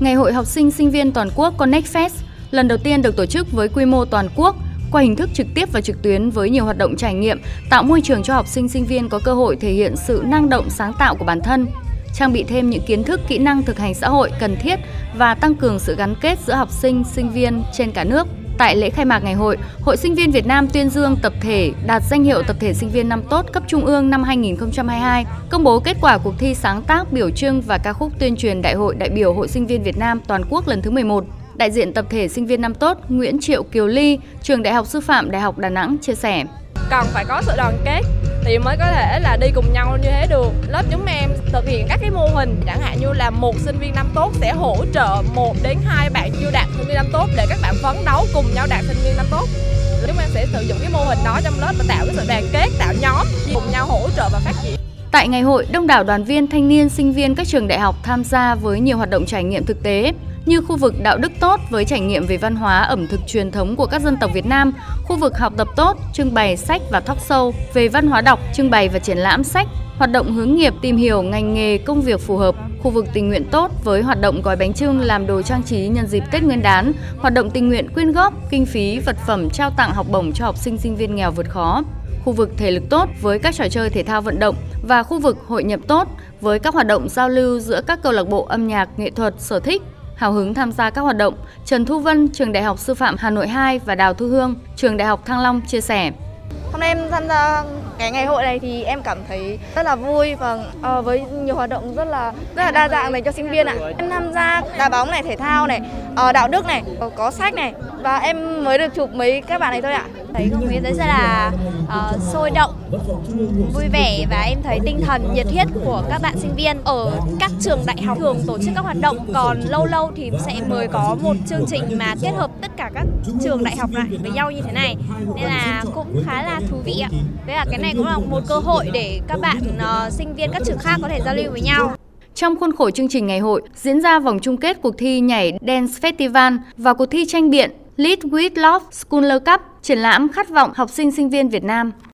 Ngày hội học sinh sinh viên toàn quốc Connect Fest lần đầu tiên được tổ chức với quy mô toàn quốc qua hình thức trực tiếp và trực tuyến với nhiều hoạt động trải nghiệm, tạo môi trường cho học sinh sinh viên có cơ hội thể hiện sự năng động sáng tạo của bản thân, trang bị thêm những kiến thức, kỹ năng thực hành xã hội cần thiết và tăng cường sự gắn kết giữa học sinh, sinh viên trên cả nước. Tại lễ khai mạc ngày hội, Hội Sinh viên Việt Nam tuyên dương tập thể đạt danh hiệu tập thể sinh viên năm tốt cấp trung ương năm 2022, công bố kết quả cuộc thi sáng tác, biểu trưng và ca khúc tuyên truyền Đại hội đại biểu Hội Sinh viên Việt Nam toàn quốc lần thứ 11. Đại diện tập thể sinh viên năm tốt Nguyễn Triệu Kiều Ly, trường Đại học Sư phạm Đại học Đà Nẵng chia sẻ. Cần phải có sự đoàn kết thì mới có thể là đi cùng nhau như thế được. Lớp chúng em thực hiện các cái mô hình chẳng hạn như là một sinh viên năm tốt sẽ hỗ trợ một đến hai bạn chưa đạt sinh viên năm tốt để các bạn phấn đấu cùng nhau đạt sinh viên năm tốt. Chúng em sẽ sử dụng cái mô hình đó trong lớp và tạo cái sự đoàn kết, tạo nhóm cùng nhau hỗ trợ và phát triển. Tại ngày hội, đông đảo đoàn viên, thanh niên, sinh viên các trường đại học tham gia với nhiều hoạt động trải nghiệm thực tế như khu vực đạo đức tốt với trải nghiệm về văn hóa ẩm thực truyền thống của các dân tộc Việt Nam, khu vực học tập tốt, trưng bày sách và talk show về văn hóa đọc, trưng bày và triển lãm sách, hoạt động hướng nghiệp tìm hiểu ngành nghề công việc phù hợp, khu vực tình nguyện tốt với hoạt động gói bánh trưng làm đồ trang trí nhân dịp Tết Nguyên đán, hoạt động tình nguyện quyên góp kinh phí vật phẩm trao tặng học bổng cho học sinh sinh viên nghèo vượt khó khu vực thể lực tốt với các trò chơi thể thao vận động và khu vực hội nhập tốt với các hoạt động giao lưu giữa các câu lạc bộ âm nhạc, nghệ thuật, sở thích, hào hứng tham gia các hoạt động, Trần Thu Vân, trường Đại học Sư phạm Hà Nội 2 và Đào Thu Hương, trường Đại học Thăng Long chia sẻ. Hôm nay em tham gia cái ngày hội này thì em cảm thấy rất là vui và uh, với nhiều hoạt động rất là rất là đa dạng dành cho sinh viên ạ. Em tham gia đá bóng này, thể thao này, uh, đạo đức này, ờ, có sách này và em mới được chụp mấy các bạn này thôi ạ. Thấy không khí rất là uh, sôi động, vui vẻ và em thấy tinh thần nhiệt huyết của các bạn sinh viên ở các trường đại học thường tổ chức các hoạt động còn lâu lâu thì sẽ mới có một chương trình mà kết hợp tất cả các trường đại học lại với nhau như thế này nên là cũng khá là thú vị ạ. Thế là cái này cũng là một cơ hội để các bạn uh, sinh viên các trường khác có thể giao lưu với nhau. Trong khuôn khổ chương trình ngày hội, diễn ra vòng chung kết cuộc thi nhảy Dance Festival và cuộc thi tranh biện Lead with Love Schooler Cup, triển lãm khát vọng học sinh sinh viên Việt Nam.